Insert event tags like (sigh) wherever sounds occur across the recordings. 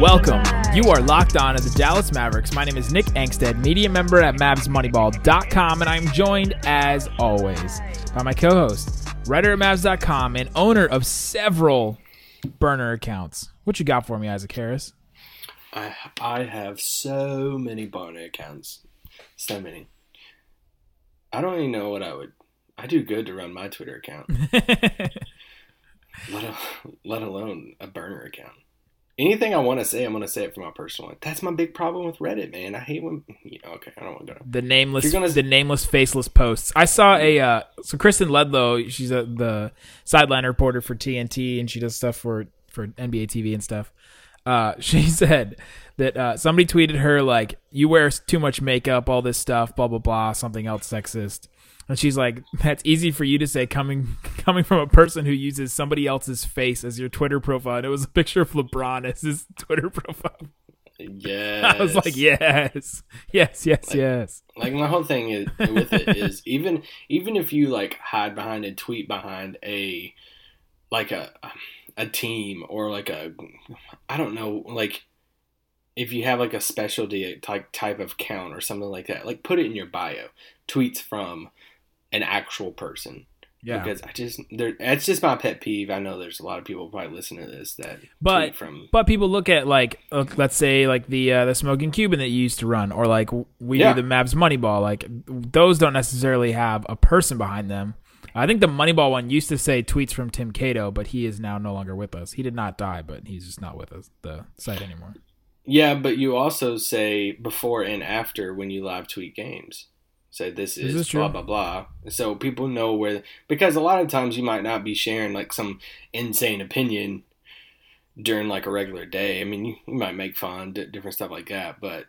Welcome. You are locked on to the Dallas Mavericks. My name is Nick Angstadt, media member at MavsMoneyball.com, and I'm joined, as always, by my co-host, writer at Mavs.com, and owner of several burner accounts. What you got for me, Isaac Harris? I I have so many burner accounts, so many. I don't even know what I would. I do good to run my Twitter account, (laughs) let, a, (laughs) let alone a burner account. Anything I want to say, I'm going to say it from my personal one. That's my big problem with Reddit, man. I hate when. You know, okay, I don't want to go. the nameless, gonna- the nameless, faceless posts. I saw a uh, so Kristen Ledlow. She's a, the sideline reporter for TNT, and she does stuff for for NBA TV and stuff. Uh, (laughs) she said that uh, somebody tweeted her like, "You wear too much makeup, all this stuff, blah blah blah, something else sexist." And she's like, "That's easy for you to say coming (laughs) coming from a person who uses somebody else's face as your Twitter profile." And it was a picture of LeBron as his (laughs) Twitter profile. Yeah, (laughs) I was like, "Yes, yes, yes, yes." like my whole thing is with it is even even if you like hide behind a tweet behind a like a a team or like a I don't know like if you have like a specialty type type of count or something like that like put it in your bio tweets from an actual person Yeah. because I just there that's just my pet peeve I know there's a lot of people probably listening to this that But tweet from but people look at like let's say like the uh, the smoking Cuban that you used to run, or like we Yeah. do the Mavs Moneyball. Like those don't necessarily have a person behind them. I think the Moneyball one used to say tweets from Tim Cato, but he is now no longer with us. He did not die, but he's just not with us the site anymore. Yeah, but you also say before and after when you live tweet games. Say this is, is blah true. blah blah. So people know where because a lot of times you might not be sharing like some insane opinion during like a regular day. I mean, you, you might make fun, d- different stuff like that, but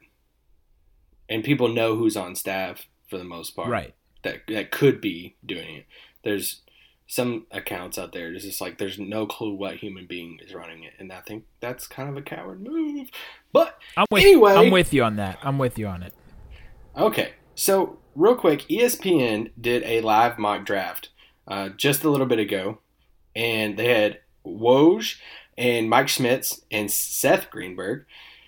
and people know who's on staff for the most part. Right. That that could be doing it. There's some accounts out there. It's just like there's no clue what human being is running it, and I think that's kind of a coward move. But I'm with Anyway. I'm with you on that. I'm with you on it. Okay, so real quick, ESPN did a live mock draft uh, just a little bit ago, and they had Woj and Mike Schmitz and Seth Greenberg.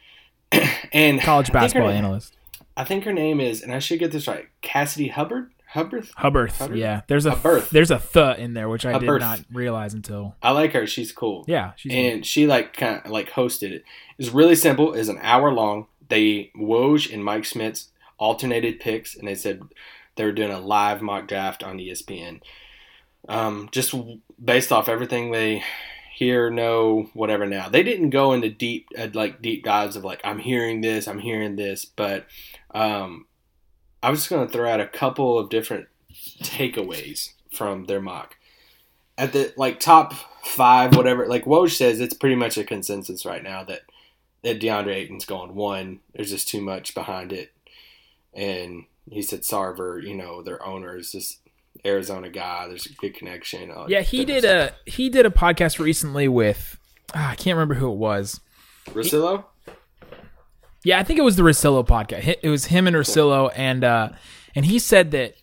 (clears throat) and College I think her basketball name- analyst I think her name is, and I should get this right, Cassidy Hubbarth. Hubbard. Hubbard. Hubbard? Yeah, there's a Hubbard. there's a th in there which I did not realize until I like her. She's cool. yeah she's and she like kind of like hosted it. It's really simple. It's an hour long. They Woj and Mike Schmitz alternated picks, and they said they were doing a live mock draft on ESPN. Um, just based off everything they hear, know, whatever. Now they didn't go into deep uh, like deep dives of like I'm hearing this, I'm hearing this, but um, I was just gonna throw out a couple of different takeaways from their mock at the like top five, whatever. Like Woj says, it's pretty much a consensus right now that that DeAndre Ayton's going one. There's just too much behind it, and he said Sarver, you know, their owner is just Arizona guy. There's a good connection. all yeah he did stuff. a he did a podcast recently with ah, I can't remember who it was. Rosillo. Yeah, I think it was the Rosillo podcast. It was him and Rosillo, and uh, and he said that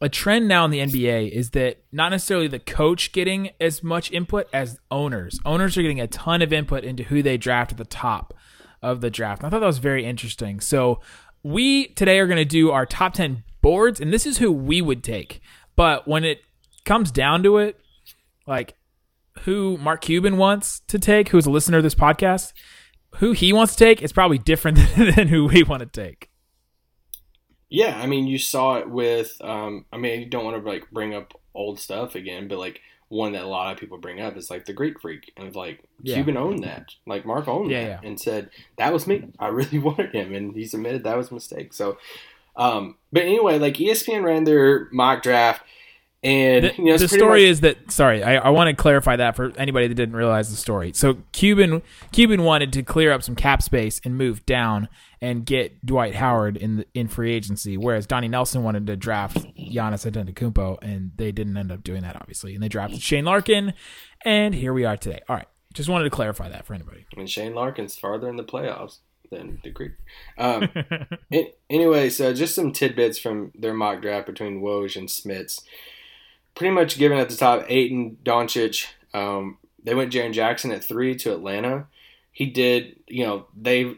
a trend now in the NBA is that not necessarily the coach getting as much input as owners. Owners are getting a ton of input into who they draft at the top of the draft. And I thought that was very interesting. So we today are going to do our top ten boards, and this is who we would take. But when it comes down to it, like who Mark Cuban wants to take, who's a listener of this podcast, who he wants to take is probably different than, (laughs) than who we want to take. Yeah, I mean, you saw it with. Um, I mean, you don't want to like bring up old stuff again, but like one that a lot of people bring up is like the Greek Freak, and it's like Yeah. Cuban owned that, like Mark owned Yeah, that, yeah. and said that was me. I (laughs) really wanted him, and he's admitted that was a mistake. So, um, but anyway, like ESPN ran their mock draft, And The, you know, the story much- is that sorry, I, I want to clarify that for anybody that didn't realize the story. So Cuban Cuban wanted to clear up some cap space and move down and get Dwight Howard in the, in free agency, whereas Donnie Nelson wanted to draft Giannis Antetokounmpo, and they didn't end up doing that obviously, and they drafted Shane Larkin, and here we are today. All right, just wanted to clarify that for anybody. and Shane Larkin's farther in the playoffs than the Greek. Um, (laughs) an- anyway, so just some tidbits from their mock draft between Woj and Schmitz. Pretty much given at the top, Ayton, Doncic. Um, they went Jaren Jackson at three to Atlanta. He did, you know, they.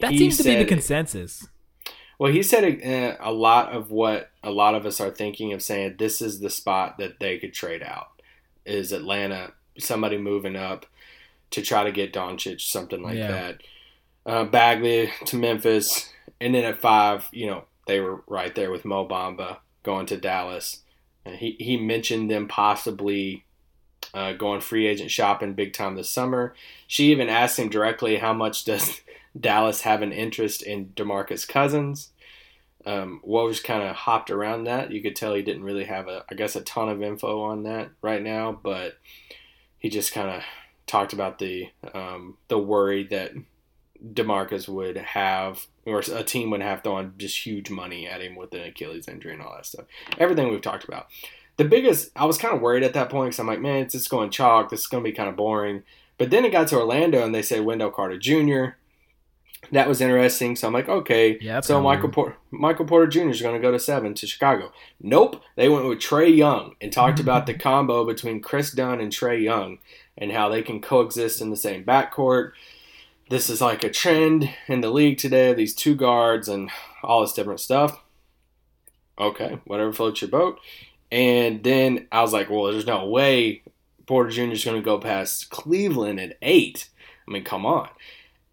That seems to be the consensus. Well, he said uh, a lot of what a lot of us are thinking of saying this is the spot that they could trade out. Is Atlanta somebody moving up to try to get Doncic, something like Yeah. that. Uh, Bagley to Memphis, and then at five, you know, they were right there with Mo Bamba going to Dallas. He he mentioned them possibly uh, going free agent shopping big time this summer. She even asked him directly, "How much does (laughs) Dallas have an interest in Demarcus Cousins?" Um, kind of hopped around that. You could tell he didn't really have a, I guess, a ton of info on that right now, but he just kind of talked about the um, the worry that Demarcus would have, or a team would have throwing just huge money at him with an Achilles injury and all that stuff. Everything we've talked about. The biggest, I was kind of worried at that point because I'm like, man, it's just going chalk. This is going to be kind of boring. But then it got to Orlando and they said Wendell Carter Jr. That was interesting. So I'm like, okay. Yeah, so Michael. Porter, Michael Porter Jr. is going to go to seven to Chicago. Nope. They went with Trae Young and talked about the (laughs) combo between Kris Dunn and Trae Young and how they can coexist in the same backcourt. This is like a trend in the league today. These two guards and all this different stuff. Okay, whatever floats your boat. And then I was like, well, there's no way Porter Jr. is going to go past Cleveland at eight. I mean, come on.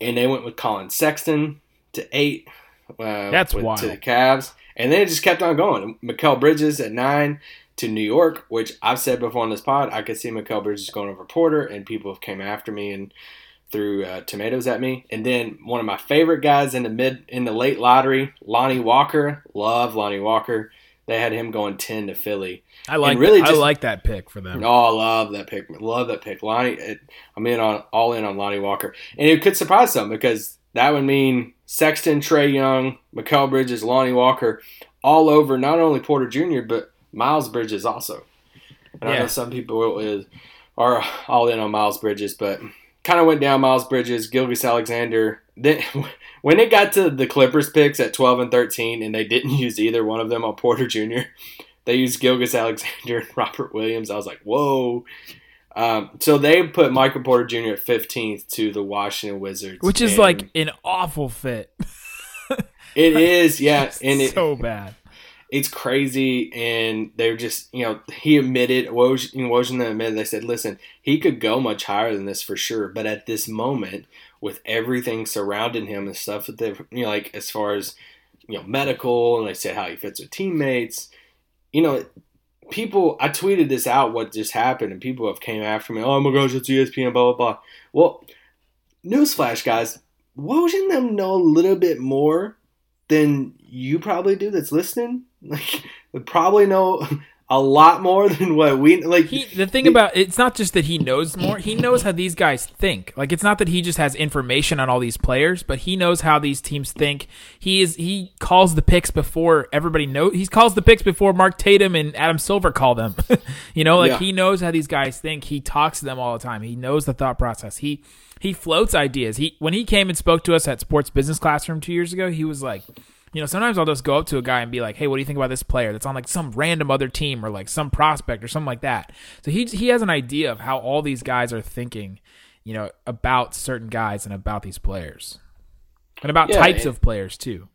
And they went with Collin Sexton to eight. Uh, That's with- wild. To the Cavs. And then it just kept on going. Mikal Bridges at nine to New York, which I've said before on this pod, I could see Mikal Bridges going over Porter, and people have came after me and threw uh, tomatoes at me. And then one of my favorite guys in the mid in the late lottery, Lonnie Walker. Love Lonnie Walker. They had him going ten to Philly. I like really I just- like that pick for them. Oh, I love that pick. Love that pick. Lonnie, it, I'm in on all in on Lonnie Walker, and it could surprise some because that would mean Sexton, Trae Young, Mikal Bridges, Lonnie Walker, all over not only Porter Jr. but Miles Bridges also. And I know some people is, are all in on Miles Bridges, but kind of went down Miles Bridges, Gilgeous-Alexander. Then (laughs) when it got to the Clippers picks at 12 and 13, and they didn't (laughs) use either one of them on Porter Jr. (laughs) They used Gilgeous-Alexander and Robert Williams. I was like, whoa. Um, so they put Michael Porter Jr. at 15th to the Washington Wizards. Which is like an awful fit. it is, yeah, and it, so bad. It's crazy. And they're just, you know, he admitted, Woj, them admitted, they said, listen, he could go much higher than this for sure, but at this moment, with everything surrounding him and stuff that they, you know, like as far as you know, medical, and they said how he fits with teammates. You know, people. I tweeted this out what just happened, and people have came after me. Oh my gosh, it's ESPN, blah blah blah. Well, newsflash, guys, Woj and them know a little bit more than you probably do. That's listening. Like, they probably know a lot more than what we like. He, the thing about it's not just that he knows more. He knows how these guys think. Like it's not that he just has information on all these players, but he knows how these teams think. He is he calls the picks before everybody knows. He calls the picks before Mark Tatum and Adam Silver call them. (laughs) you know, like Yeah. he knows how these guys think. He talks to them all the time. He knows the thought process. He he floats ideas. He when he came and spoke to us at Sports Business Classroom two years ago, he was like. You know, sometimes I'll just go up to a guy and be like, "Hey, what do you think about this player that's on like some random other team or like some prospect or something like that?" So he he has an idea of how all these guys are thinking, you know, about certain guys and about these players, and about Yeah, types and- of players too.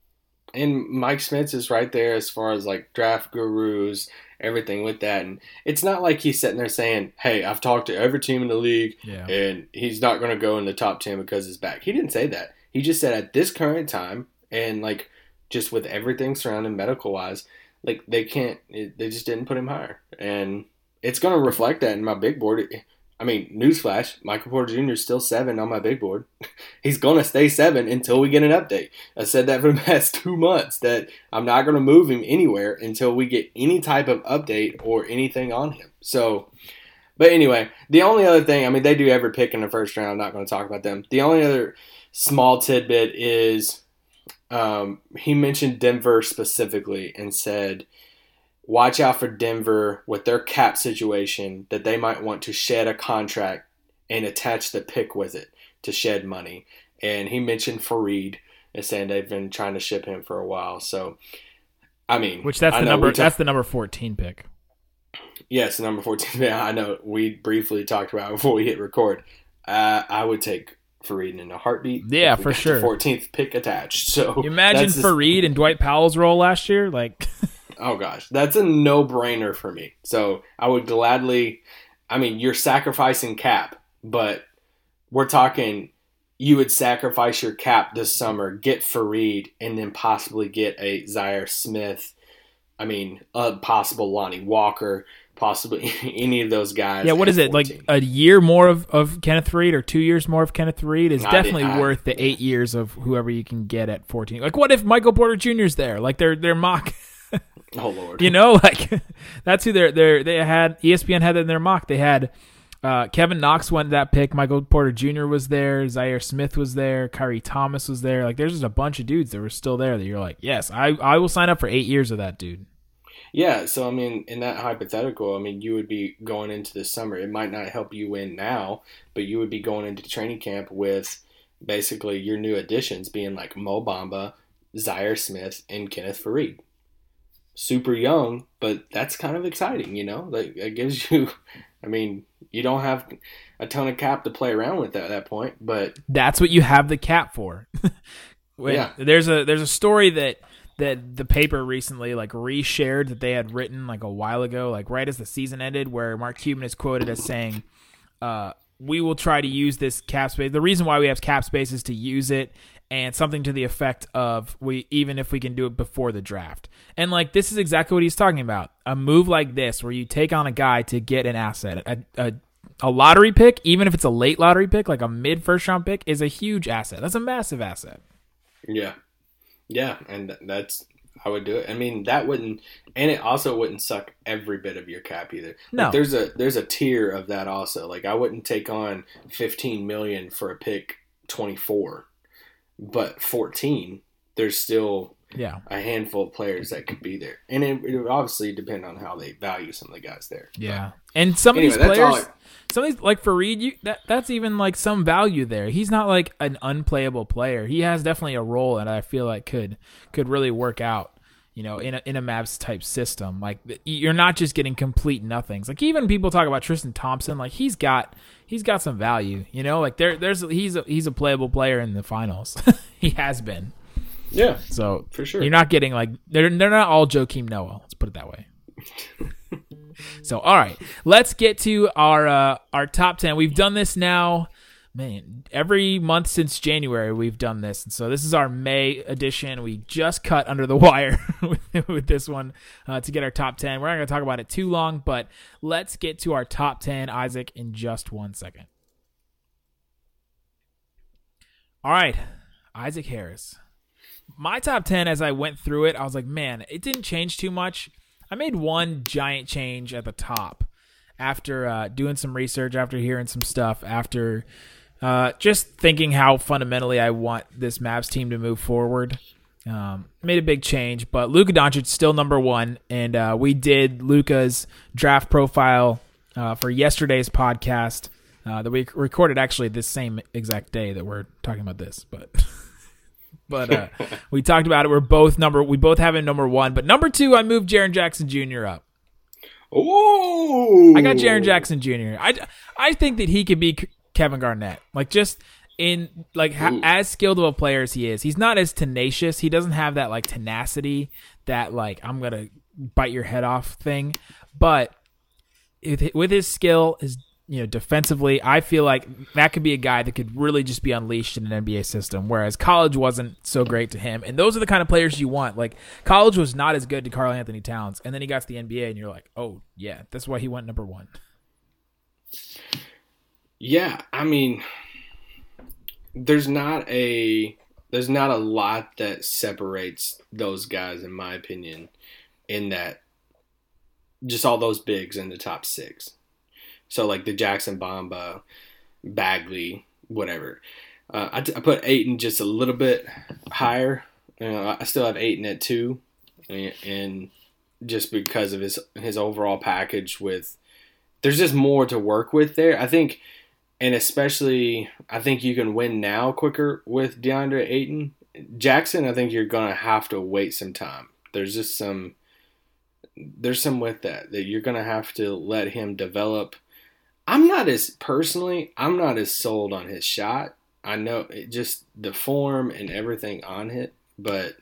and Mike Schmitz is right there as far as like draft gurus, everything with that. And it's not like he's sitting there saying, "Hey, I've talked to every team in the league, Yeah. and he's not going to go in the top ten because his back." He didn't say that. He just said at this current time, and like just with everything surrounding medical wise, like they can't, it, they just didn't put him higher, and it's going to reflect that in my big board. I mean, newsflash: Michael Porter Jr. is still seven on my big board. (laughs) He's gonna stay seven until we get an update. I said that for the (laughs) past two months that I'm not gonna move him anywhere until we get any type of update or anything on him. So, but anyway, the only other thing, I mean, they do every pick in the first round. I'm not going to talk about them. The only other small tidbit is um, he mentioned Denver specifically and said watch out for Denver with their cap situation that they might want to shed a contract and attach the pick with it to shed money. And he mentioned Faried and saying they've been trying to ship him for a while. So, I mean, Which that's I the number. we ta- that's the number fourteen pick. yes, number fourteen. Yeah, (laughs) I know we briefly talked about it before we hit record. Uh, I would take Faried in a heartbeat. Yeah, for sure. 14th pick attached. So You imagine just- and Dwight Powell's role last year, like (laughs) Oh gosh, that's a no-brainer for me. So I would gladly. I mean, you're sacrificing cap, but we're talking. You would sacrifice your cap this summer, get Faried, and then possibly get a Zhaire Smith. I mean, a possible Lonnie Walker, possibly (laughs) any of those guys. yeah. what is it 14. like a year more of, of Kenneth Reed or two years more of Kenneth Reed is I definitely did- I- worth the eight years of whoever you can get at fourteen. Like what if Michael Porter Jr.'s there? Like they're they're mock. (laughs) Oh lord, You know, like (laughs) that's who they're they they had ESPN had that in their mock. They had uh, Kevin Knox went that pick. Michael Porter Jr. was there. Zhaire Smith was there. Khyri Thomas was there. Like there's just a bunch of dudes that were still there that you're like, yes, I I will sign up for eight years of that dude. Yeah, so I mean, in that hypothetical, I mean, you would be going into the summer. It might not help you win now, but you would be going into training camp with basically your new additions being like Mo Bamba, Zhaire Smith, and Kenneth Faried. Super young, but that's kind of exciting, you know? Like it gives (laughs) you I mean, you don't have a ton of cap to play around with at that point, but That's what you have the cap for. (laughs) When- Yeah. There's a there's a story that that the paper recently like reshared that they had written like a while ago, like right as the season ended, where Mark Cuban is quoted as saying, uh, "We will try to use this cap space. The reason why we have cap space is to use it." And something to the effect of we even if we can do it before the draft. And like this is exactly what he's talking about. A move like this where you take on a guy to get an asset. A, a a lottery pick, even if it's a late lottery pick, like a mid first round pick, is a huge asset. That's a massive asset. Yeah, yeah, and that's I would do it. I mean, that wouldn't, and it also wouldn't suck every bit of your cap either. No. like, there's a there's a tier of that also. Like I wouldn't take on 15 million for a pick 24, but 14. There's still Yeah. a handful of players that could be there, and it, it would obviously depend on how they value some of the guys there. Yeah. And some Anyway, of these players, I- some of these, like Faried, you, that, that's even like some value there. He's not like an unplayable player. He has definitely a role that I feel like could could really work out. You know, in a in a Mavs type system, like you're not just getting complete nothings. Like even people talk about Tristan Thompson, like he's got he's got some value. You know, like there there's he's a, he's a playable player in the finals. (laughs) he has been. Yeah, So For sure. you're not getting like they're they're not all Joakim Noah. Let's put it that way. (laughs) so all right, let's get to our uh, our top ten. We've done this now, man. Every month since January, we've done this, and so this is our May edition. We just cut under the (laughs) wire with, (laughs) with this one uh, to get our top ten. We're not going to talk about it too long, but let's get to our top ten, Isaac, in just one second. All right, Isaac Harris my top 10 as i went through it i was like man it didn't change too much. I made one giant change at the top after uh, doing some research after hearing some stuff after uh, just thinking how fundamentally i want this Mavs team to move forward. Um, made a big change but Luka Doncic still number one and uh, we did Luka's draft profile uh, for yesterday's podcast uh, that we recorded actually this same exact day that we're talking about this but (laughs) but uh, we talked about it. We're both number. We both have him number one, but number two, I moved Jaren Jackson Jr. up. Oh, I got Jaren Jackson Jr. I, I think that he could be Kevin Garnett. Like just in like ha- as skilled of a player as he is, he's not as tenacious. He doesn't have that like tenacity that like I'm gonna bite your head off thing. But with with his skill, his you know defensively, I feel like that could be a guy that could really just be unleashed in an NBA system. Whereas college wasn't so great to him, and those are the kind of players you want. Like college was not as good to Karl-Anthony Towns, and then he got to the NBA, and you're like, oh yeah, that's why he went number one. Yeah, I mean, there's not a there's not a lot that separates those guys, in my opinion, in that just all those bigs in the top six. So like the Jackson Bamba, Bagley, whatever. Uh, I, t- I put Ayton just a little bit higher. You know, I still have Ayton at two, and, and just because of his his overall package with there's just more to work with there. I think and especially I think you can win now quicker with DeAndre Ayton. Jackson, I think you're gonna have to wait some time. There's just some there's some with that that you're gonna have to let him develop. I'm not as personally, I'm not as sold on his shot. I know it just the form and everything on it, but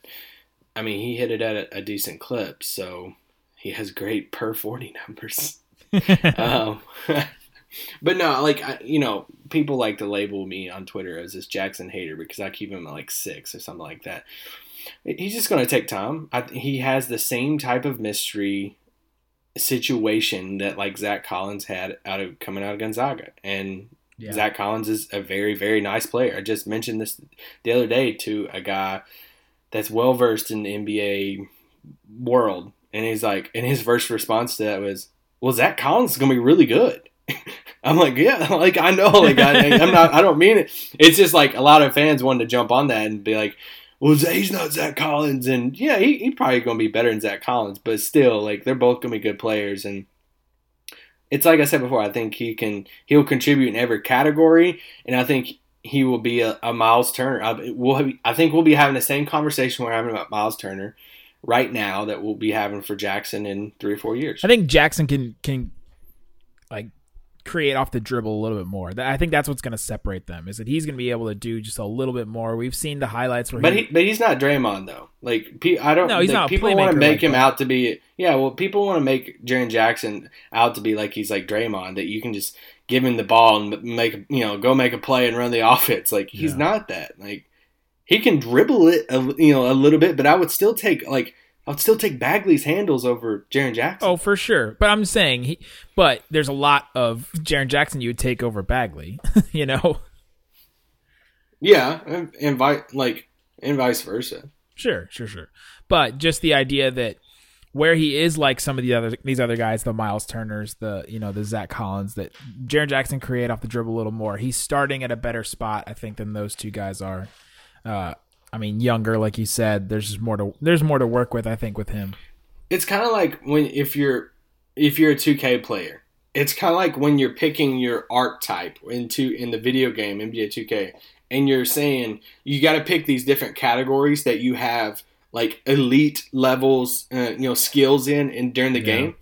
I mean he hit it at a, a decent clip, so he has great per forty numbers. (laughs) um, (laughs) but no, like I, you know, people like to label me on Twitter as this Jackson hater because I keep him at like six or something like that. He's just going to take time. I, he has the same type of mystery situation that like Zach Collins had out of coming out of Gonzaga, and yeah. Zach Collins is a very very nice player. I just mentioned this the other day to a guy that's well versed in the NBA world, and he's like, and his first response to that was, "Well, Zach Collins is going to be really good." (laughs) I'm like, yeah, (laughs) like I know, like I, am not, I don't mean it. It's just like a lot of fans wanted to jump on that and be like, well, he's not Zach Collins, and yeah, he, he probably gonna be better than Zach Collins, but still, like they're both gonna be good players, and it's like I said before, I think he can, he'll contribute in every category, and I think he will be a, a Miles Turner. I, we'll have, I think we'll be having the same conversation we're having about Miles Turner right now that we'll be having for Jackson in three or four years. I think Jackson can can like create off the dribble a little bit more. I think that's what's going to separate them is that he's going to be able to do just a little bit more. We've seen the highlights where, but he, he but he's not Draymond though. Like I don't. No, he's like, not. People want to make like him that. out to be. Yeah, well, people want to make Jaren Jackson out to be like he's like Draymond that you can just give him the ball and make you know go make a play and run the (laughs) offense. Like he's yeah. not that. Like he can dribble it, a, you know, a little bit, but I would still take like I'd still take Bagley's handles over Jaren Jackson. Oh, for sure. But I'm saying he. But there's a lot of Jaren Jackson you would take over Bagley. (laughs) you know. Yeah, and, and like and vice versa. Sure, sure, sure. But just the idea that where he is like some of the other these other guys, the Miles Turners, the you know the Zach Collins, that Jaren Jackson create off the dribble a little more. He's starting at a better spot, I think, than those two guys are. Uh, I mean, younger, like you said. There's just more to there's more to work with. I think with him. It's kind of like when if you're if you're a 2K player, it's kind of like when you're picking your archetype into in the video game NBA 2K, and you're saying you got to pick these different categories that you have like elite levels, uh, you know, skills in and during the yeah. game.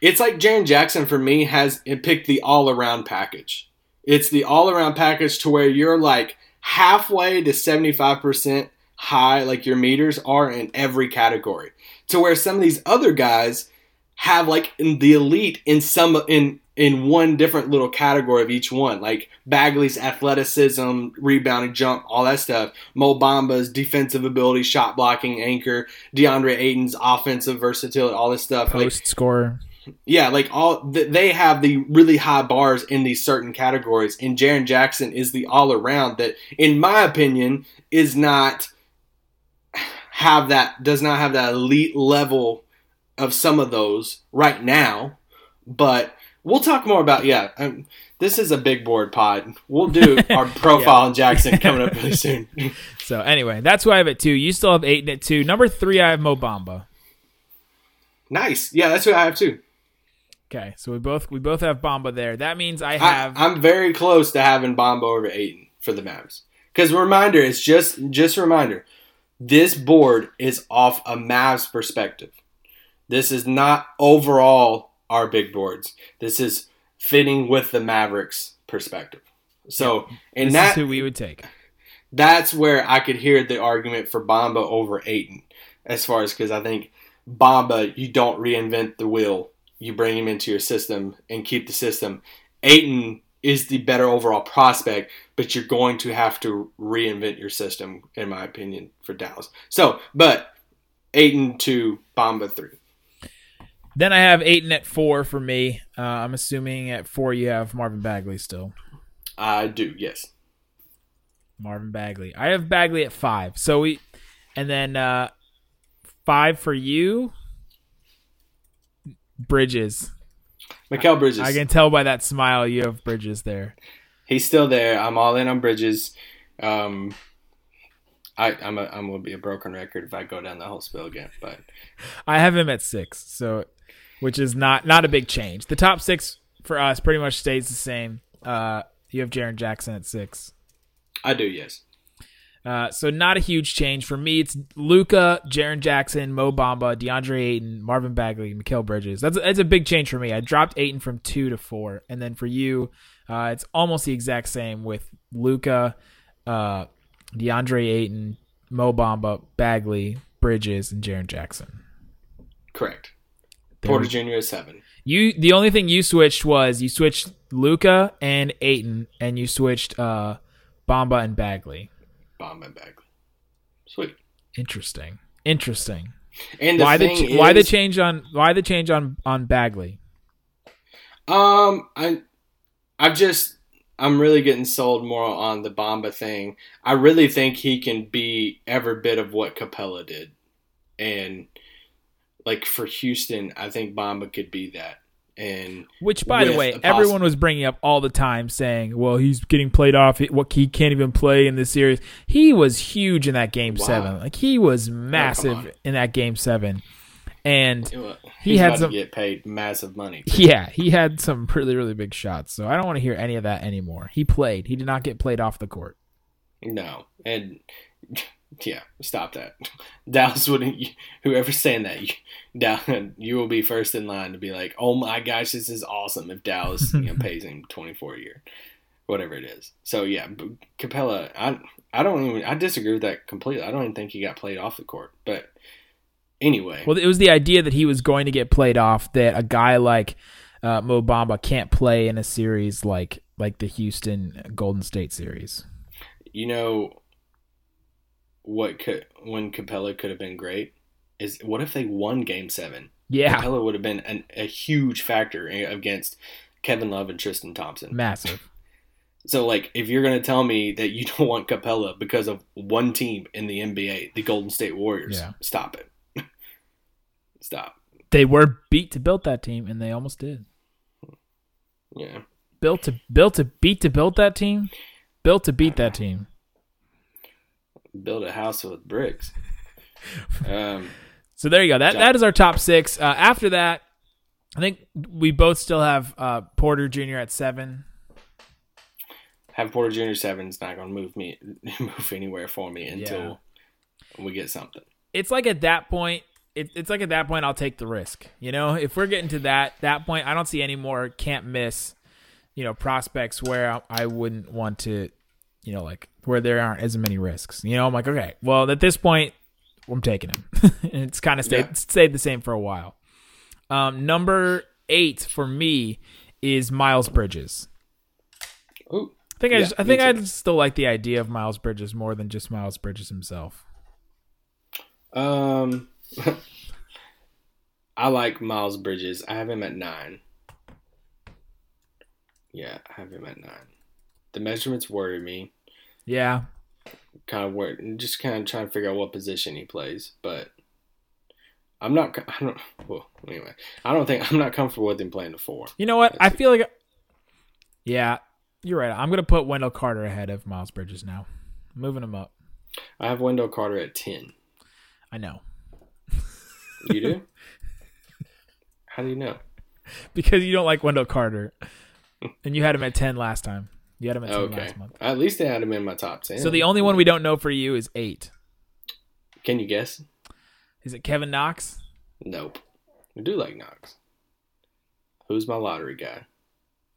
It's like Jaren Jackson for me has picked the all around package. It's the all around package to where you're like halfway to 75% high, like your meters are in every category. To where some of these other guys have like the elite in some in in one different little category of each one, like Bagley's athleticism, rebounding, jump, all that stuff. Mo Bamba's defensive ability, shot blocking, anchor. DeAndre Ayton's offensive versatility, all this stuff. Post like, score yeah, like all they have the really high bars in these certain categories, and Jaren Jackson is the all around that, in my opinion, is not have that does not have that elite level of some of those right now, but we'll talk more about yeah. Um, this is a big board pod. We'll do (laughs) our profile on Jackson coming up really soon. (laughs) so anyway, that's why I have it two. You still have eight and at two. Number three, I have Mo Bamba. Nice. Yeah, that's what I have too. Okay, so we both we both have Bamba there. That means I have. I, am very close to having Bamba over Ayton for the Mavs. Because reminder, it's just just a reminder. This board is off a Mavs perspective. This is not overall our big boards. This is fitting with the Mavericks perspective. So, and this that who we would take. That's where I could hear the argument for Bamba over Ayton, as far as because I think Bamba, you don't reinvent the wheel you bring him into your system and keep the system. Ayton is the better overall prospect, but you're going to have to reinvent your system, in my opinion, for Dallas. So, but Ayton to Bamba three. Then I have Ayton at four for me. Uh, I'm assuming at four you have Marvin Bagley still. I do. Yes. Marvin Bagley. I have Bagley at five. So we, and then uh five for you. Bridges. Mikal Bridges. I can tell by that smile you have Bridges there. He's still there. I'm all in on Bridges. Um, I, I'm a, I'm gonna be a broken record if I go down the whole spill again. But I have him at six, so which is not not a big change. The top six for us pretty much stays the same. Uh, you have Jaren Jackson at six. I do. Yes. Uh, so not a huge change for me. It's Luka, Jaren Jackson, Mo Bamba, DeAndre Ayton, Marvin Bagley, Mikal Bridges. That's that's a big change for me. I dropped Ayton from two to four, and then for you, uh, it's almost the exact same with Luka, uh, DeAndre Ayton, Mo Bamba, Bagley, Bridges, and Jaren Jackson. Correct. There Porter Jr. is seven. You the only thing you switched was you switched Luka and Ayton, and you switched uh, Bamba and Bagley. Bomb and Bagley. Sweet. Interesting. Interesting. And the why the ch- why the change on why the change on on Bagley? Um, I, I've just, I'm really getting sold more on the Bamba thing. I really think he can be every bit of what Capela did, and like for Houston, I think Bamba could be that. And Which, by the way, everyone was bringing up all the time, saying, "Well, he's getting played off. What he can't even play in this series." He was huge in that game Wow. seven. Like he was massive on. in that game seven, and uh, He had some- to get paid massive money. yeah, he had some really really big shots. So I don't want to hear any of that anymore. He played. He did not get played off the court. No, and yeah, stop that. (laughs) Dallas wouldn't. (laughs) Whoever's saying that, you, Dallas, (laughs) you will be first in line to be like, "Oh my gosh, this is awesome!" If Dallas you know, pays him twenty four a year, whatever it is. So yeah, Capela, I I don't even I disagree with that completely. I don't even think he got played off the court. But anyway, Well, it was the idea that he was going to get played off. That a guy like uh, Mo Bamba can't play in a series like like the Houston Golden State series. you know what could when Capela could have been great is what if they won Game Seven? Yeah, Capela would have been an, a huge factor against Kevin Love and Tristan Thompson. massive. So, like, if you're going to tell me that you (laughs) don't want Capela because of one team in the NBA, the Golden State Warriors, Yeah. stop it. (laughs) stop. They were beat to build that team, and they almost did. Yeah. Built to built to beat to build that team. Built to beat that team. Build a house with bricks. Um, So there you go. That that is our top six. Uh, after that, I think we both still have uh, Porter Jr. at seven. have Porter Jr. seven's not going to move me, (laughs) move anywhere for me until we get something. it's like at that point it, it's like at that point i'll take the risk you know if we're getting to that that point i don't see any more can't miss you know prospects where I, I wouldn't want to you know like where there aren't as many risks you know i'm like okay well at this point i'm taking him (laughs) and it's kind of stayed Yeah. stayed the same for a while um number eight for me is miles bridges Ooh. i think i, just, I think i still like the idea of miles bridges more than just miles bridges himself Um, (laughs) I like Miles Bridges. I have him at nine. Yeah, I have him at nine. The measurements worry me. yeah Kind of worry, just kind of trying to figure out what position he plays. But I'm not. (laughs) I don't. Well, anyway, I don't think I'm not comfortable with him playing the four. You know what? I That's- feel like, yeah, you're right. I'm gonna put Wendell Carter ahead of Miles Bridges now, moving him up. I have Wendell Carter at ten. I know You do? (laughs) How do you know? because you don't like Wendell Carter, and you had him at ten last time. You had him at ten Okay. last month. At least I had him in my top ten. So the only one we don't know for you is eight. Can you guess? Is it Kevin Knox? Nope. I do like Knox. Who's my lottery guy?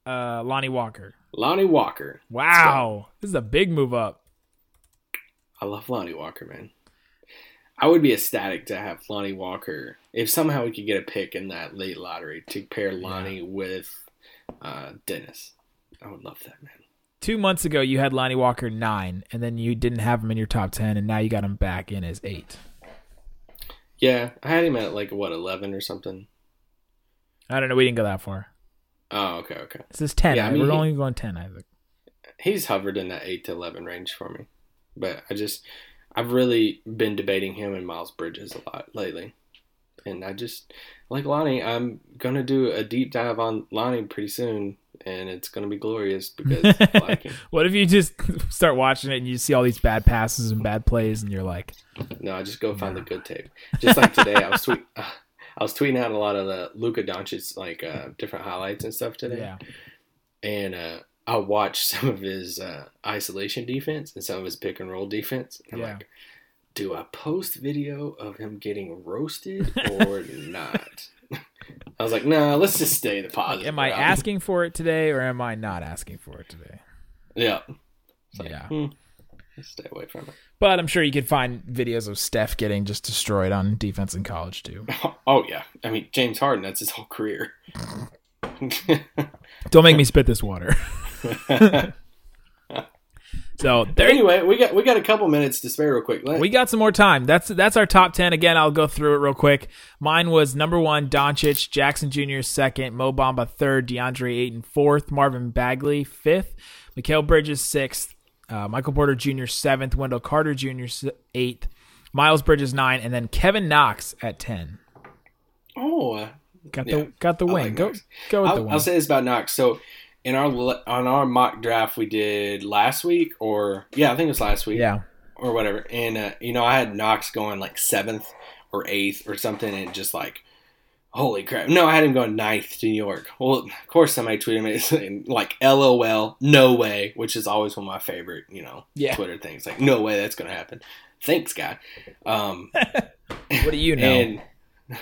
Uh, Lonnie Walker. Lonnie Walker. Wow, this is a big move up. I love Lonnie Walker, man. I would be ecstatic to have Lonnie Walker if somehow we could get a pick in that late lottery to pair Lonnie with uh, Dennis. I would love that, man. Two months ago, you had Lonnie Walker nine, and then you didn't have him in your top ten, and now you got him back in as eight. Yeah, I had him at like what eleven or something. I don't know. We didn't go that far. Oh, okay, okay. This is ten. Yeah, I mean, We're he- only going ten. I think. he's hovered in that eight to eleven range for me. But I just I've really been debating him and Miles Bridges a lot lately. And I just like Lonnie, I'm gonna do a deep dive on Lonnie pretty soon and it's gonna be glorious (laughs) because like. What if you just (laughs) start watching it and you see all these bad passes and bad plays and you're like, No, I just go find the good tape. Just like today, I was tweet, (laughs) uh, I was tweeting out a lot of the Luka Doncic like uh, different highlights and stuff today, yeah, and uh, I watched some of his uh, isolation defense and some of his pick and roll defense. And Yeah. like, do I post video of him getting roasted or not? I was like, nah, let's just stay the positive. am I route." asking for it today or am I not asking for it today? Yeah, Yeah. hmm, stay away from it. But I'm sure you could find videos of Steph getting just destroyed on defense in college too. (laughs) Oh yeah, I mean James Harden, that's his whole career. (laughs) Don't make me spit this water. (laughs) so there anyway, we got we got a couple minutes to spare, real quick. Let- We got some more time. That's that's our top ten. Again, I'll go through it real quick. Mine was number one, Doncic, Jackson Jr. second, Mo Bamba third, DeAndre Ayton fourth, Marvin Bagley fifth, Mikal Bridges sixth, uh, Michael Porter Jr. seventh, Wendell Carter Jr. eighth, Miles Bridges nine, and then Kevin Knox at ten. oh, Got Yeah, the got the win. like go Knox. go with the I'll, win. I'll say this about Knox. So in our on our mock draft we did last week, or yeah, I think it was last week, yeah, or whatever. And uh, you know, I had Knox going like seventh or eighth or something, and just like. Holy crap! No, I had him going ninth to New York. Well, of course, somebody tweeted me (laughs) saying like "LOL, no way," which is always one of my favorite, you know, Yeah. Twitter things. Like, no way that's gonna happen. Thanks, guy. Um, (laughs) what do you know? and (laughs)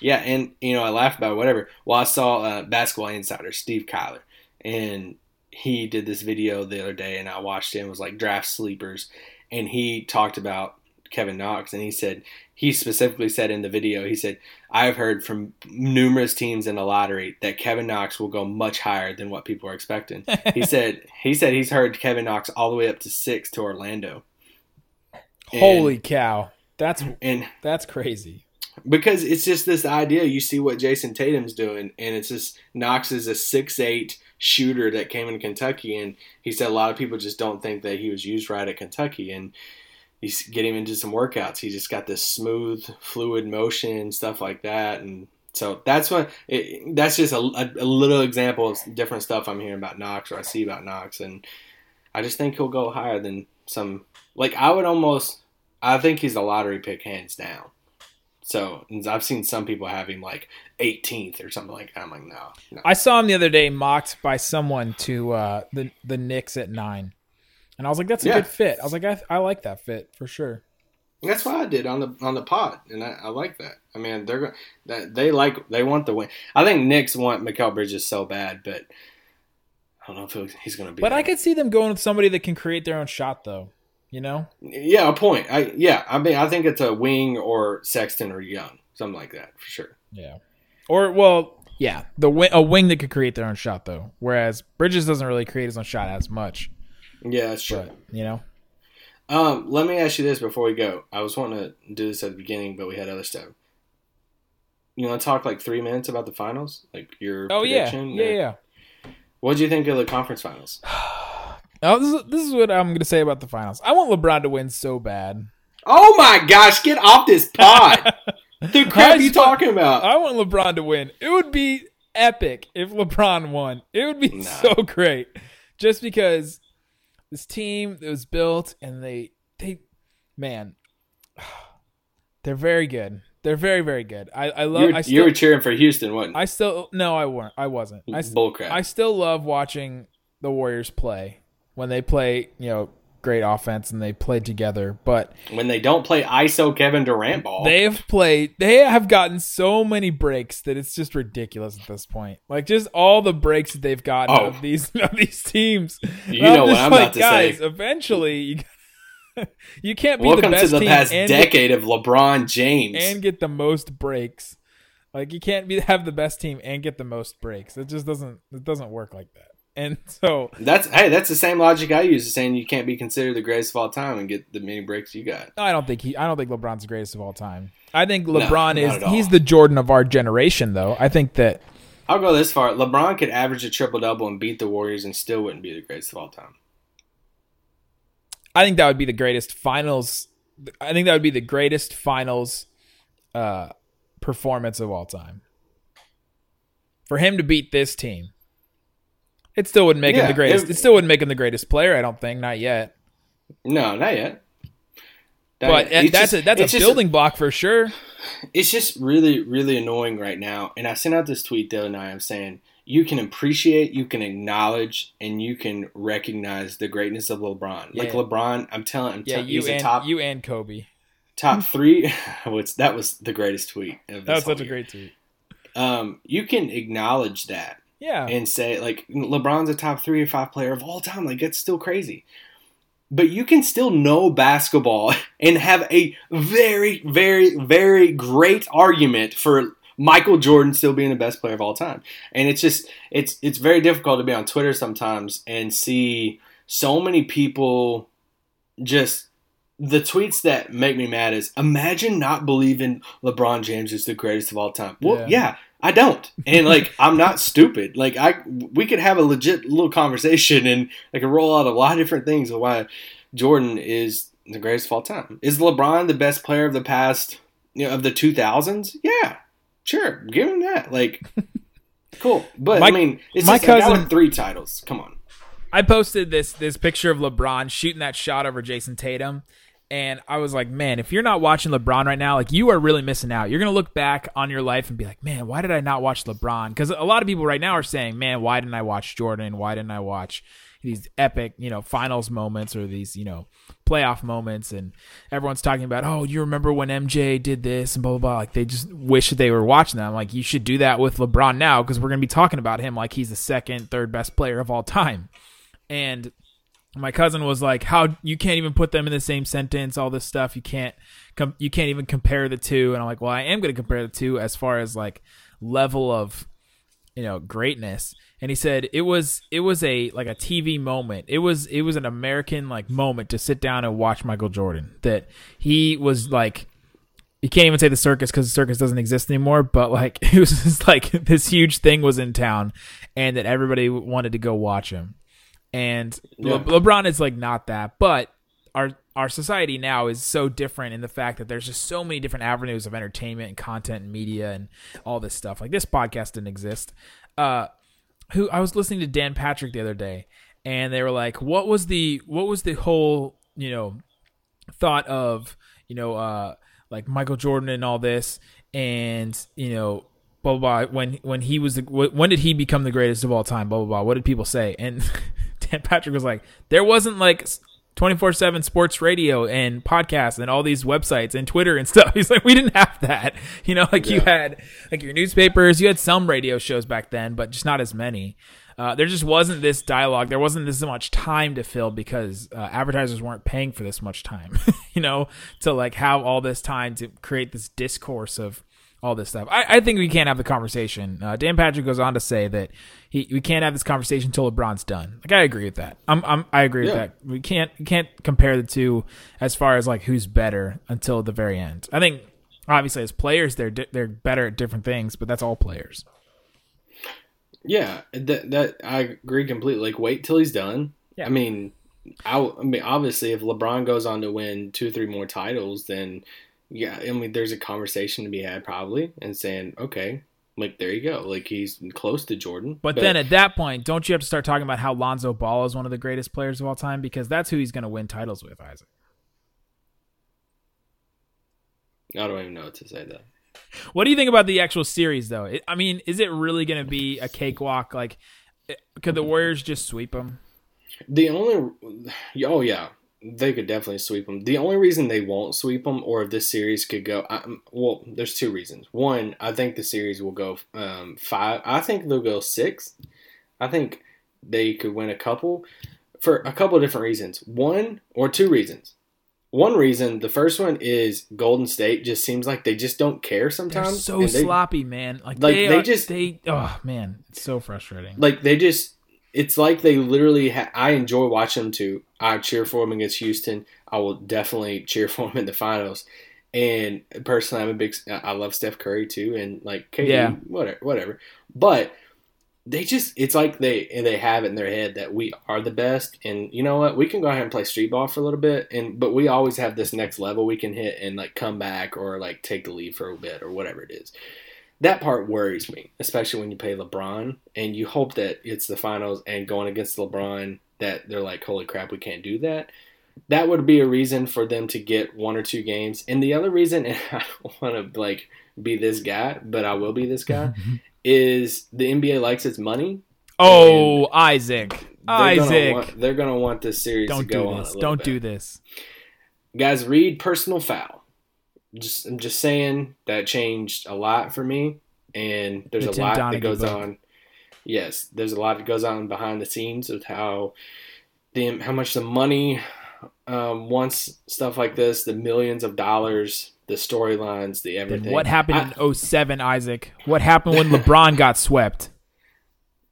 yeah, and you know, I laughed about it, whatever. Well, I saw uh, Basketball Insider Steve Kyler, and he did this video the other day, and I watched it. and It was like draft sleepers, and he talked about Kevin Knox, and he said he specifically said in the video, he said, "I've heard from numerous teams in the lottery that Kevin Knox will go much higher than what people are expecting." he (laughs) said he said he's heard Kevin Knox all the way up to six to Orlando. And- Holy cow, that's and that's crazy. because it's just this idea you see what Jayson Tatum's doing and it's just Knox is a six eight shooter that came in Kentucky and he said a lot of people just don't think that he was used right at Kentucky and he's getting into some workouts. He just got this smooth fluid motion and stuff like that and so that's what it, that's just a, a little example of different stuff I'm hearing about Knox or I see about Knox and I just think he'll go higher than some like I would almost I think he's a lottery pick hands down so I've seen some people have him like 18th or something like that. I'm like, no, no. I saw him the other day mocked by someone to uh, the the Knicks at nine, and I was like, "That's a Yeah. good fit." I was like, I, "I like that fit for sure." That's what I did on the on the pod, and I, I like that. I mean, they're that they like they want the win. I think Knicks want Mikal Bridges so bad, but I don't know if he's going to be. But I could see them going with somebody that can create their own shot, though. You know, yeah, a point. I yeah, I mean, I think it's a wing or Sexton or Young, something like that for sure. yeah, or well, yeah, the wi- a wing that could create their own shot though. Whereas Bridges doesn't really create his own shot as much. Yeah, that's true. But you know, Um, let me ask you this before we go. I was wanting to do this at the beginning, but we had other stuff. You want to talk like three minutes about the finals, like your oh yeah, yeah, yeah. What do you think of the conference finals? (sighs) (sighs) Oh, this is, this is what I'm gonna say about the finals. I want LeBron to win so bad. Oh my gosh, get off this pod! (laughs) the crap you talking about? I want LeBron to win. It would be epic if LeBron won. It would be Nah. so great. Just because this team that was built and they they man, (sighs) they're very good. They're very very good. I I love. you, I you still, were cheering for Houston, wasn't I still no, I weren't. I wasn't. I, Bullcrap. I still love watching the Warriors play when they play. You know, great offense and they play together. But when they don't play ISO Kevin Durant ball. they have played. They have gotten so many breaks that it's just ridiculous at this point. Like just all the breaks that they've gotten Oh. of these (laughs) of these teams. You know what I'm like, about to guys, say. Eventually, you, (laughs) you can't be Welcome the to the team past and get- decade of LeBron James. and get the most breaks. Like you can't be have the best team and get the most breaks. It just doesn't. It doesn't work like that. (laughs) And so that's hey, that's the same logic I use, saying you can't be considered the greatest of all time and get the many breaks you got. I don't think he. I don't think LeBron's the greatest of all time. I think LeBron not is. He's the Jordan of our generation, though. I think that I'll go this far: LeBron could average a triple double and beat the Warriors, and still wouldn't be the greatest of all time. I think that would be the greatest finals. I think that would be the greatest finals uh, performance of all time. For him to beat this team, it still wouldn't make him the greatest. it- It, still wouldn't make him the greatest player. I don't think, not yet. No, not yet. Not But yet. That's just- a that's a building block for sure. it's just really, really annoying right now. And I sent out this tweet the other night. I'm saying you can appreciate, you can acknowledge, and you can recognize the greatness of LeBron. Like LeBron, I'm telling, I'm Yeah, telling you he's and a top you and Kobe. top (laughs) three. (laughs) Which that was the greatest tweet. Of this That was such a great tweet. Um, you can acknowledge that Yeah, and say like LeBron's a top three or five player of all time. Like that's still crazy. But you can still know basketball (laughs) and have a very, very, very great argument for Michael Jordan still being the best player of all time. And it's just it's it's very difficult to be on Twitter sometimes and see so many people just the tweets that make me mad is imagine not believing LeBron James is the greatest of all time. Well, Yeah. yeah, I don't. And like I'm not stupid. Like I we could have a legit little conversation and I could roll out a lot of different things of why Jordan is the greatest of all time. Is LeBron the best player of the past, you know, of the 2000s? Yeah. Sure, give him that. Like (laughs) cool. But My- I mean, it's my just a guy cousin- with three titles. Come on. I posted this this picture of LeBron shooting that shot over Jayson Tatum, and I was like, man, if you're not watching LeBron right now, like you are really missing out. You're gonna look back on your life and be like, man, why did I not watch LeBron? Because a lot of people right now are saying, man, why didn't I watch Jordan? Why didn't I watch these epic, you know, finals moments or these, you know, playoff moments? And everyone's talking about, oh, you remember when MJ did this and blah blah blah. Like they just wish they were watching that. I'm like, you should do that with LeBron now because we're gonna be talking about him like he's the second, third best player of all time and my cousin was like how you can't even put them in the same sentence all this stuff. You can't com- you can't even compare the two. And i'm like well i am going to compare the two as far as like level of you know greatness. And he said it was it was a like a tv moment. It was it was an american like moment to sit down and watch michael jordan. That he was like you can't even say the circus because the circus doesn't exist anymore but like (laughs) it was just like this huge thing was in town and that everybody wanted to go watch him and Le- LeBron is like not that, but our our society now is so different in the fact that there's just so many different avenues of entertainment and content and media and all this stuff. Like this podcast didn't exist. Uh, who I was listening to Dan Patrick the other day, and they were like, "What was the what was the whole you know thought of you know uh like Michael Jordan and all this and you know blah blah blah when when he was the, when did he become the greatest of all time blah blah blah what did people say and (laughs) Dan Patrick was like there wasn't like 24/7 sports radio and podcasts and all these websites and Twitter and (laughs) stuff. He's like we didn't have that. You know like you had like your newspapers. You had some radio shows back then but just not as many. Uh, there just wasn't this dialogue. There wasn't this much time to fill because uh, advertisers weren't paying for this much time, (laughs) you know, to like have all this time to create this discourse of all this stuff. I, I think we can't have the conversation. Uh, Dan Patrick goes on to say that he we can't have this conversation until LeBron's done. Like I agree with that. I'm, I'm I agree with that. We can't we can't compare the two as far as like who's better until the very end. I think obviously as players they're di- they're better at different things, but that's all players. Yeah, that that I agree completely. Like, wait till he's done. Yeah. I mean, I, I mean, obviously, if LeBron goes on to win two, three more titles, then yeah, I mean, there's a conversation to be had probably, and saying, okay, like there you go, like he's close to Jordan. But, then at that point, don't you have to start talking about how Lonzo Ball is one of the greatest players of all time because that's who he's going to win titles with, Isaac. I don't even know what to say though. What do you think about the actual series, though? I mean, is it really going to be a cakewalk? Like, could the Warriors just sweep them? The only, oh yeah, they could definitely sweep them. The only reason they won't sweep them, or if this series could go, I, well, there's two reasons. One, I think the series will go um, five. I think they'll go six. I think they could win a couple for a couple of different reasons. One or two reasons. One reason, the first one is Golden State just seems like they just don't care sometimes. They're so they- sloppy, man. Like, Like, they, they are- just- they. Oh man, it's so frustrating. like they just it's like they literally ha- i enjoy watching them too. I cheer for them against houston. I will definitely (laughs) cheer for them in the finals. And personally i'm a big i love steph curry too and like KD, Yeah. whatever whatever. But they just it's like they and they have it in their head that we are the best. And you know what? We can go ahead and play street ball for a little bit. And but we always have this next level we can hit and like come back or like take the lead for a bit or whatever it is that part worries me especially when you play lebron and you hope that it's the finals and going against lebron that they're like holy crap we can't do that that would be a reason for them to get one or two games and the other reason (laughs) and i don't want to like be this guy but i will be this guy (laughs) is the NBA likes its money. Oh, Isaac. They're Isaac. Gonna want, they're going to want this series Don't to go do on. this. a Don't bit. do this. Guys, read personal foul. Just I'm just saying that changed a lot for me, and there's The a Tim lot Donaghy that goes book. on. Yes, there's a lot that goes on behind the scenes of how the how much the money um, wants stuff like this, the millions of dollars, the storylines, the Then everything. what happened I- in 07, Isaac? What happened when LeBron (laughs) got swept?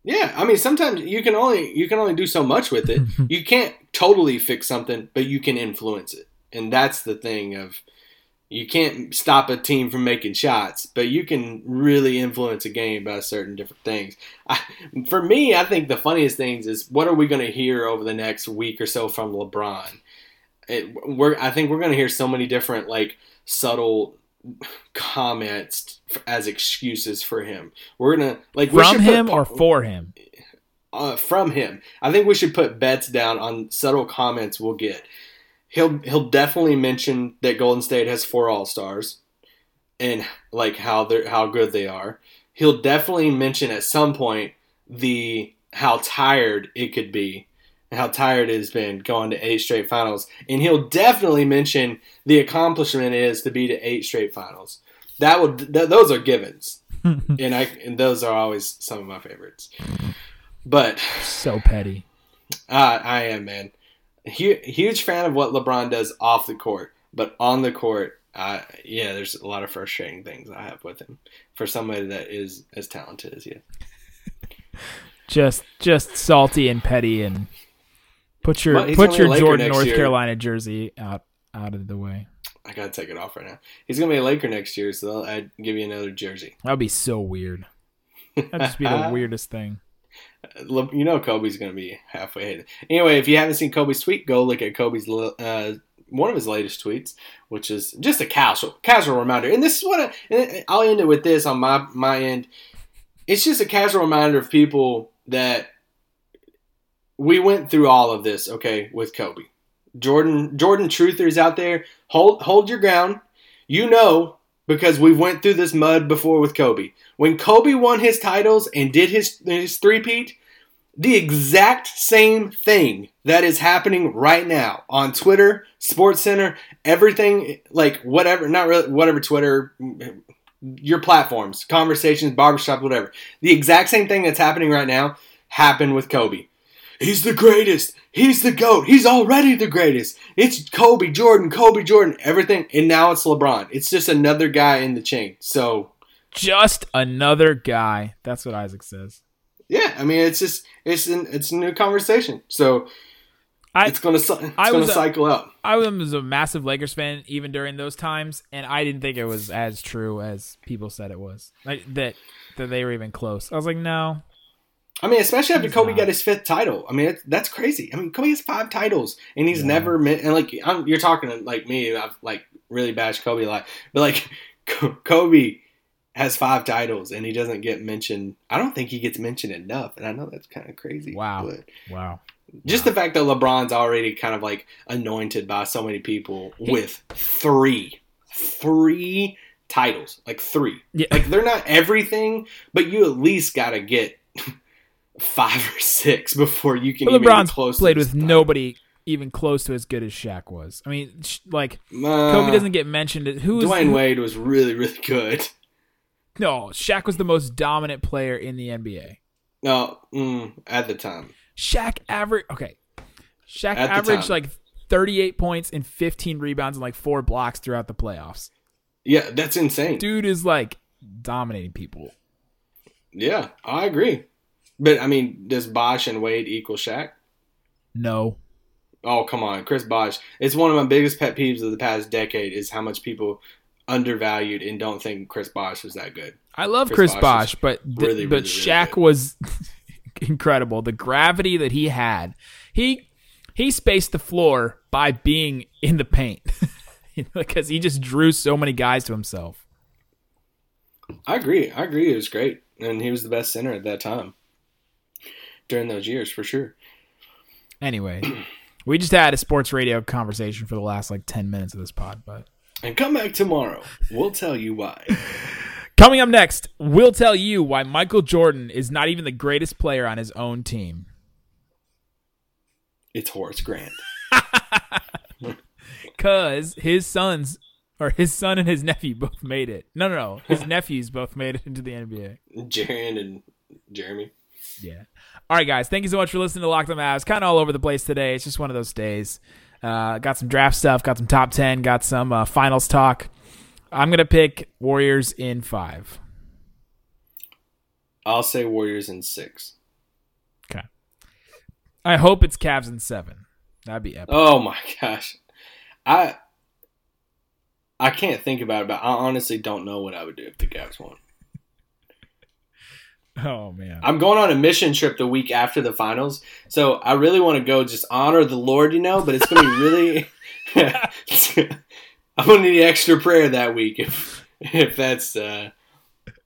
Yeah, I mean sometimes you can only you can only do so much with it. (laughs) you can't totally fix something, but you can influence it. And that's the thing of you can't stop a team from making shots, but you can really influence a game by certain different things. I, for me, I think the funniest things is what are we going to hear over the next week or so from LeBron? It, we're I think we're going to hear so many different like subtle comments as excuses for him. We're gonna like From should put him or for him? uh, from him. I think we should put bets down on subtle comments we'll get. He'll he'll definitely mention that Golden State has four All Stars, and like how they how good they are. He'll definitely mention at some point the how tired it could be, and how tired it has been going to eight straight finals, and he'll definitely mention the accomplishment it is to be to eight straight finals. That would th- those are givens, (laughs) and I and those are always some of my favorites. But so petty. uh, I am, man. Hu- huge fan of what LeBron does off the court, but on the court, uh, yeah, there's a lot of frustrating things I have with him for somebody that is as talented as he is. (laughs) Just just salty and petty and put your Well, put your Jordan North year. Carolina jersey out out of the way. I gotta take it off right now. He's gonna be a Laker next year, so I'll I'd give you another jersey. That would be so weird. That'd just be the (laughs) weirdest thing. You know Kobe's gonna be halfway hated. Anyway, if you haven't seen Kobe's tweet, go look at Kobe's uh, one of his latest tweets, which is just a casual casual reminder. And this is what I, I'll end it with this on my my end. It's just a casual reminder of people that we went through all of this, okay, with Kobe. Jordan Jordan truthers out there, hold hold your ground. You know because we went through this mud before with Kobe. When Kobe won his titles and did his his three-peat, the exact same thing that is happening right now on Twitter, Sports Center, everything like whatever, not really whatever Twitter, your platforms, conversations, barbershop, whatever. The exact same thing that's happening right now happened with Kobe. He's the greatest. He's the GOAT. He's already the greatest. It's Kobe Jordan, Kobe Jordan, everything. And now it's LeBron. It's just another guy in the chain. So, Just another guy. That's what Isaac says. yeah, I mean, it's just, it's an, it's a new conversation. So, I it's going to it's I going was to a- cycle out. I was a massive Lakers fan even during those times, and I didn't think it was as true as people said it was. Like that that they were even close. I was like, no. I mean, especially after He's Kobe not. got his fifth title. I mean, that's crazy. I mean, Kobe has five titles, and he's Yeah. never meant. And like, I'm, you're talking to, like me. I've like really bashed Kobe a lot, but like, (laughs) Kobe has five titles, and he doesn't get mentioned. I don't think he gets mentioned enough, and I know that's kind of crazy. Wow. but Wow. just the fact that LeBron's already kind of like anointed by so many people with three, three titles, like three. Yeah. Like they're not everything, but you at least got to get (laughs) five or six before you can. Even LeBron's close played with nobody even close to as good as Shaq was. I mean, like Uh, Kobe doesn't get mentioned. Who Dwyane Wade was really, really good. No, Shaq was the most dominant player in the NBA. No, mm, at the time. Shaq average okay. Shaq At averaged time. like 38 points and 15 rebounds and like four blocks throughout the playoffs. Yeah, that's insane. Dude is like dominating people. Yeah, I agree. But I mean, does Bosh and Wade equal Shaq? No. Oh come on, Chris Bosh. It's one of my biggest pet peeves of the past decade is how much people undervalued and don't think Chris Bosh was that good. I love Chris Chris, Bosh Bosh, but really, but really, really Shaq good. was (laughs) incredible. The gravity that he had, he he spaced the floor by being in the paint (laughs) because he just drew so many guys to himself. I agree. I agree. It was great, and he was the best center at that time during those years for sure. Anyway, (clears throat) we just had a sports radio conversation for the last like ten minutes of this pod, but. And come back tomorrow. We'll tell you why. (laughs) Coming up next, we'll tell you why Michael Jordan is not even the greatest player on his own team. It's Horace Grant. (laughs) Cause his sons or his son and his nephew both made it. No, no, no. His (laughs) nephews both made it into the NBA. Jerian and Jerami. Yeah. All right, guys. Thank you so much for listening to Locked On Mavs. Kind of all over the place today. It's just one of those days. Uh, got some draft stuff. Got some top ten. Got some uh, finals talk. I'm gonna pick Warriors in five. I'll say Warriors in six. Okay. I hope it's Cavs in seven. That'd be epic. Oh my gosh. I I can't think about it, but I honestly don't know what I would do if the Cavs won. Oh man. I'm going on a mission trip the week after the finals, so I really want to go just honor the Lord, you know. But it's going to be really. (laughs) (laughs) I'm going to need extra prayer that week if if that's. Uh,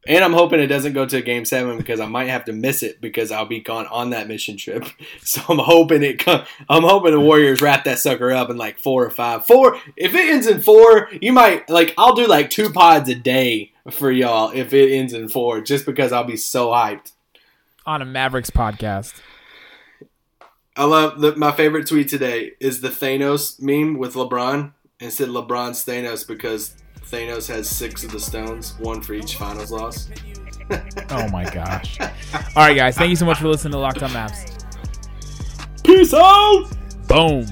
and I'm hoping it doesn't go to game seven because I might have to miss it because I'll be gone on that mission trip. (laughs) So I'm hoping it. co- I'm hoping the Warriors wrap that sucker up in like four or five. Four. If it ends in four, you might like. I'll do like two pods a day for y'all if it ends in four, just because I'll be so hyped. On a Mavericks podcast. I love the, my favorite tweet today is the Thanos meme with LeBron. And said LeBron's Thanos because Thanos has six of the stones, one for each finals loss. (laughs) Oh my gosh. All right, guys. Thank you so much for listening to Locked On Mavs. Peace out! Boom.